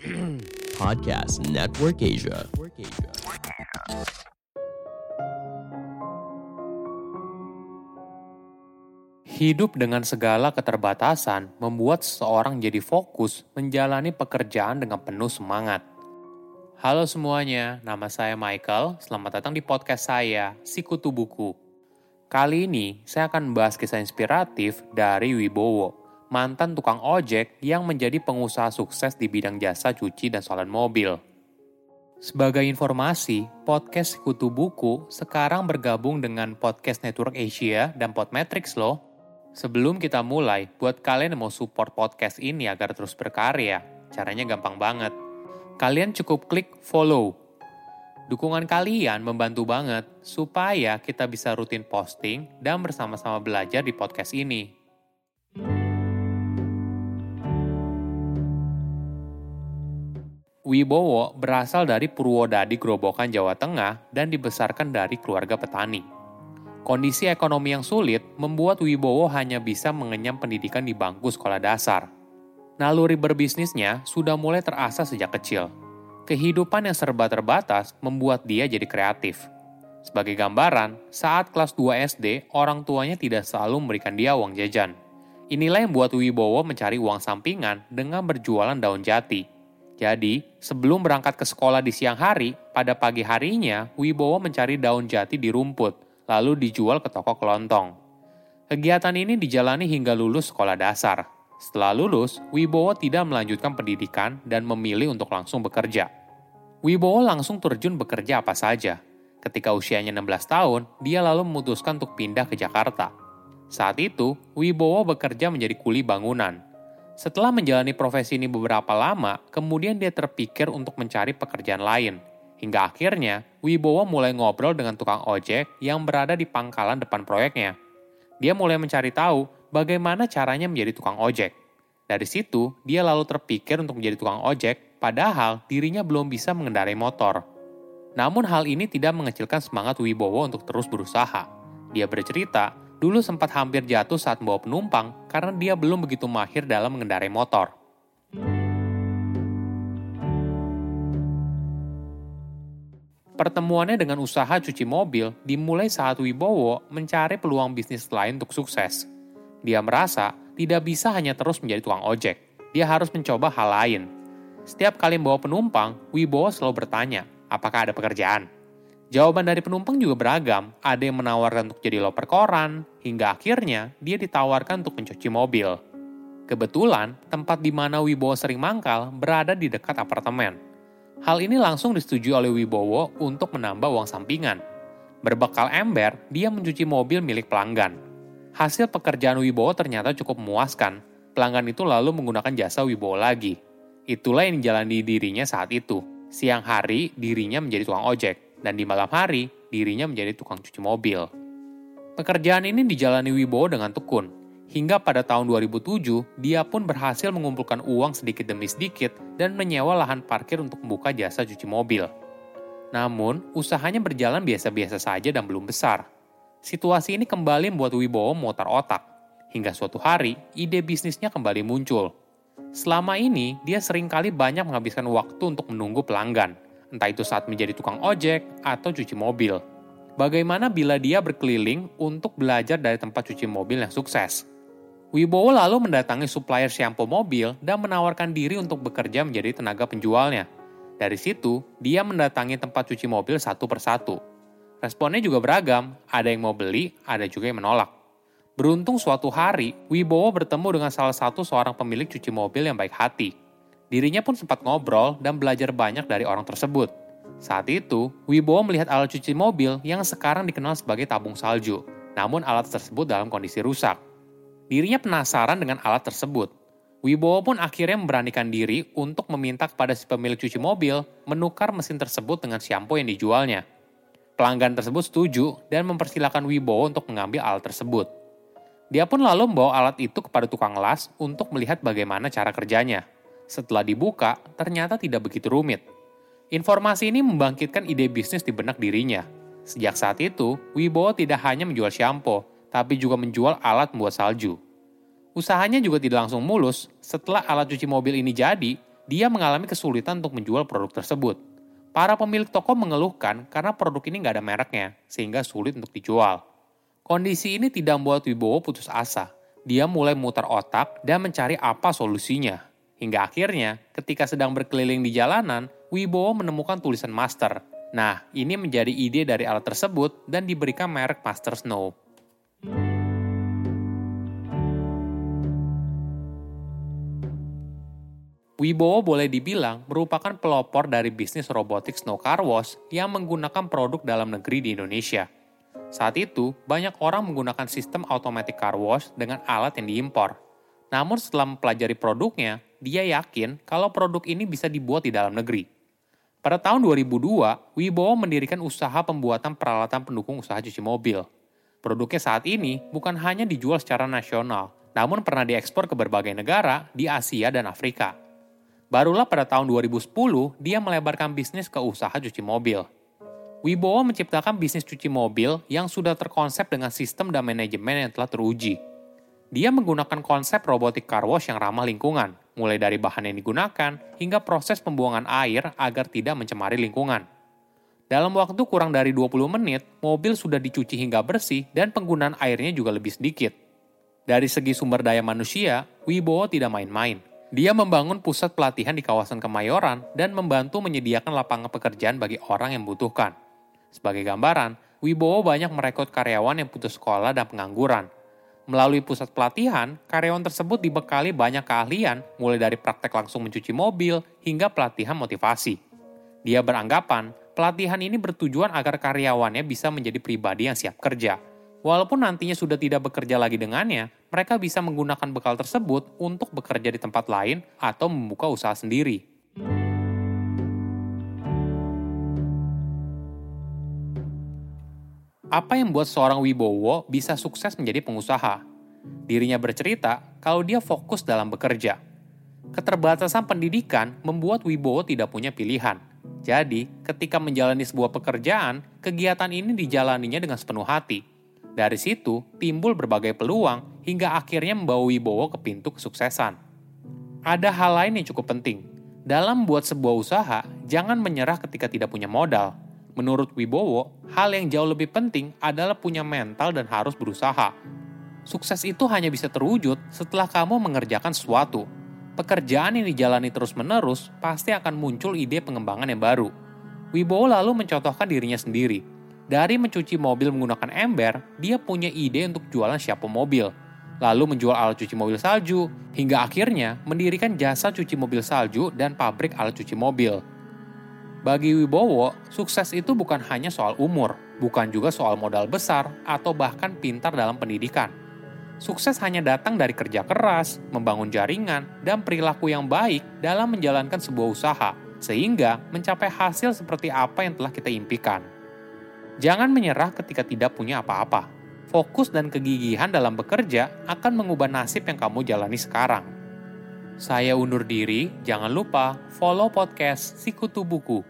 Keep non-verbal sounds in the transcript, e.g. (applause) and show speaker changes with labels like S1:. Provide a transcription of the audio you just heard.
S1: (clears throat) Podcast Network Asia.
S2: Hidup dengan segala keterbatasan membuat seseorang jadi fokus menjalani pekerjaan dengan penuh semangat. Halo semuanya, nama saya Michael. Selamat datang di podcast saya, Sikutu Buku. Kali ini saya akan membahas kisah inspiratif dari Wibowo, mantan tukang ojek yang menjadi pengusaha sukses di bidang jasa cuci dan solan mobil. Sebagai informasi, podcast Sikutu Buku sekarang bergabung dengan Podcast Network Asia dan Podmetrics loh. Sebelum kita mulai, buat kalian yang mau support podcast ini agar terus berkarya, caranya gampang banget. Kalian cukup klik follow. Dukungan kalian membantu banget supaya kita bisa rutin posting dan bersama-sama belajar di podcast ini. Wibowo berasal dari Purwodadi Grobogan, Jawa Tengah dan dibesarkan dari keluarga petani. Kondisi ekonomi yang sulit membuat Wibowo hanya bisa mengenyam pendidikan di bangku sekolah dasar. Naluri berbisnisnya sudah mulai terasa sejak kecil. Kehidupan yang serba terbatas membuat dia jadi kreatif. Sebagai gambaran, saat kelas 2 SD, orang tuanya tidak selalu memberikan dia uang jajan. Inilah yang membuat Wibowo mencari uang sampingan dengan berjualan daun jati. Jadi, sebelum berangkat ke sekolah di siang hari, pada pagi harinya, Wibowo mencari daun jati di rumput, lalu dijual ke toko kelontong. Kegiatan ini dijalani hingga lulus sekolah dasar. Setelah lulus, Wibowo tidak melanjutkan pendidikan dan memilih untuk langsung bekerja. Wibowo langsung terjun bekerja apa saja. Ketika usianya 16 tahun, dia lalu memutuskan untuk pindah ke Jakarta. Saat itu, Wibowo bekerja menjadi kuli bangunan. Setelah menjalani profesi ini beberapa lama, kemudian dia terpikir untuk mencari pekerjaan lain. Hingga akhirnya, Wibowo mulai ngobrol dengan tukang ojek yang berada di pangkalan depan proyeknya. Dia mulai mencari tahu bagaimana caranya menjadi tukang ojek. Dari situ, dia lalu terpikir untuk menjadi tukang ojek, padahal dirinya belum bisa mengendarai motor. Namun hal ini tidak mengecilkan semangat Wibowo untuk terus berusaha. Dia bercerita, dulu sempat hampir jatuh saat membawa penumpang karena dia belum begitu mahir dalam mengendarai motor. Pertemuannya dengan usaha cuci mobil dimulai saat Wibowo mencari peluang bisnis lain untuk sukses. Dia merasa tidak bisa hanya terus menjadi tukang ojek. Dia harus mencoba hal lain. Setiap kali membawa penumpang, Wibowo selalu bertanya, apakah ada pekerjaan? Jawaban dari penumpang juga beragam. Ada yang menawarkan untuk jadi loper koran, hingga akhirnya dia ditawarkan untuk mencuci mobil. Kebetulan, tempat di mana Wibowo sering mangkal berada di dekat apartemen. Hal ini langsung disetujui oleh Wibowo untuk menambah uang sampingan. Berbekal ember, dia mencuci mobil milik pelanggan. Hasil pekerjaan Wibowo ternyata cukup memuaskan. Pelanggan itu lalu menggunakan jasa Wibowo lagi. Itulah yang dijalani dirinya saat itu. Siang hari, dirinya menjadi tukang ojek, dan di malam hari, dirinya menjadi tukang cuci mobil. Pekerjaan ini dijalani Wibowo dengan tekun, hingga pada tahun 2007 dia pun berhasil mengumpulkan uang sedikit demi sedikit dan menyewa lahan parkir untuk membuka jasa cuci mobil. Namun, usahanya berjalan biasa-biasa saja dan belum besar. Situasi ini kembali membuat Wibowo memutar otak. Hingga suatu hari, ide bisnisnya kembali muncul. Selama ini, dia sering kali banyak menghabiskan waktu untuk menunggu pelanggan, entah itu saat menjadi tukang ojek atau cuci mobil. Bagaimana bila dia berkeliling untuk belajar dari tempat cuci mobil yang sukses? Wibowo lalu mendatangi supplier shampoo mobil dan menawarkan diri untuk bekerja menjadi tenaga penjualnya. Dari situ, dia mendatangi tempat cuci mobil satu persatu. Responnya juga beragam, ada yang mau beli, ada juga yang menolak. Beruntung suatu hari, Wibowo bertemu dengan salah satu seorang pemilik cuci mobil yang baik hati. Dirinya pun sempat ngobrol dan belajar banyak dari orang tersebut. Saat itu, Wibowo melihat alat cuci mobil yang sekarang dikenal sebagai tabung salju, namun alat tersebut dalam kondisi rusak. Dirinya penasaran dengan alat tersebut. Wibowo pun akhirnya memberanikan diri untuk meminta kepada si pemilik cuci mobil menukar mesin tersebut dengan shampoo yang dijualnya. Pelanggan tersebut setuju dan mempersilahkan Wibowo untuk mengambil alat tersebut. Dia pun lalu membawa alat itu kepada tukang las untuk melihat bagaimana cara kerjanya. Setelah dibuka, ternyata tidak begitu rumit. Informasi ini membangkitkan ide bisnis di benak dirinya. Sejak saat itu, Wibowo tidak hanya menjual shampoo, tapi juga menjual alat membuat salju. Usahanya juga tidak langsung mulus. Setelah alat cuci mobil ini jadi, dia mengalami kesulitan untuk menjual produk tersebut. Para pemilik toko mengeluhkan karena produk ini nggak ada mereknya, sehingga sulit untuk dijual. Kondisi ini tidak membuat Wibowo putus asa. Dia mulai mutar otak dan mencari apa solusinya. Hingga akhirnya, ketika sedang berkeliling di jalanan, Wibowo menemukan tulisan Master. Nah, ini menjadi ide dari alat tersebut dan diberikan merek Master Snow. Wibowo boleh dibilang merupakan pelopor dari bisnis robotik snow car wash yang menggunakan produk dalam negeri di Indonesia. Saat itu, banyak orang menggunakan sistem automatic car wash dengan alat yang diimpor. Namun setelah mempelajari produknya, dia yakin kalau produk ini bisa dibuat di dalam negeri. Pada tahun 2002, Wibowo mendirikan usaha pembuatan peralatan pendukung usaha cuci mobil. Produknya saat ini bukan hanya dijual secara nasional, namun pernah diekspor ke berbagai negara di Asia dan Afrika. Barulah pada tahun 2010 dia melebarkan bisnis ke usaha cuci mobil. Wibowo menciptakan bisnis cuci mobil yang sudah terkonsep dengan sistem dan manajemen yang telah teruji. Dia menggunakan konsep robotik car wash yang ramah lingkungan, mulai dari bahan yang digunakan hingga proses pembuangan air agar tidak mencemari lingkungan. Dalam waktu kurang dari 20 menit, mobil sudah dicuci hingga bersih dan penggunaan airnya juga lebih sedikit. Dari segi sumber daya manusia, Wibowo tidak main-main. Dia membangun pusat pelatihan di kawasan Kemayoran dan membantu menyediakan lapangan pekerjaan bagi orang yang membutuhkan. Sebagai gambaran, Wibowo banyak merekrut karyawan yang putus sekolah dan pengangguran. Melalui pusat pelatihan, karyawan tersebut dibekali banyak keahlian, mulai dari praktek langsung mencuci mobil hingga pelatihan motivasi. Dia beranggapan, pelatihan ini bertujuan agar karyawannya bisa menjadi pribadi yang siap kerja – Walaupun nantinya sudah tidak bekerja lagi dengannya, mereka bisa menggunakan bekal tersebut untuk bekerja di tempat lain atau membuka usaha sendiri. Apa yang membuat seorang Wibowo bisa sukses menjadi pengusaha? Dirinya bercerita kalau dia fokus dalam bekerja. Keterbatasan pendidikan membuat Wibowo tidak punya pilihan. Jadi, ketika menjalani sebuah pekerjaan, kegiatan ini dijalaninya dengan sepenuh hati – dari situ timbul berbagai peluang hingga akhirnya membawa Wibowo ke pintu kesuksesan. Ada hal lain yang cukup penting. Dalam membuat sebuah usaha, jangan menyerah ketika tidak punya modal. Menurut Wibowo, hal yang jauh lebih penting adalah punya mental dan harus berusaha. Sukses itu hanya bisa terwujud setelah kamu mengerjakan sesuatu. Pekerjaan yang dijalani terus-menerus pasti akan muncul ide pengembangan yang baru. Wibowo lalu mencontohkan dirinya sendiri – dari mencuci mobil menggunakan ember, dia punya ide untuk jualan siapa mobil. Lalu menjual alat cuci mobil salju, hingga akhirnya mendirikan jasa cuci mobil salju dan pabrik alat cuci mobil. Bagi Wibowo, sukses itu bukan hanya soal umur, bukan juga soal modal besar atau bahkan pintar dalam pendidikan. Sukses hanya datang dari kerja keras, membangun jaringan, dan perilaku yang baik dalam menjalankan sebuah usaha, sehingga mencapai hasil seperti apa yang telah kita impikan. Jangan menyerah ketika tidak punya apa-apa. Fokus dan kegigihan dalam bekerja akan mengubah nasib yang kamu jalani sekarang. Saya undur diri, jangan lupa follow podcast Sikutu Buku.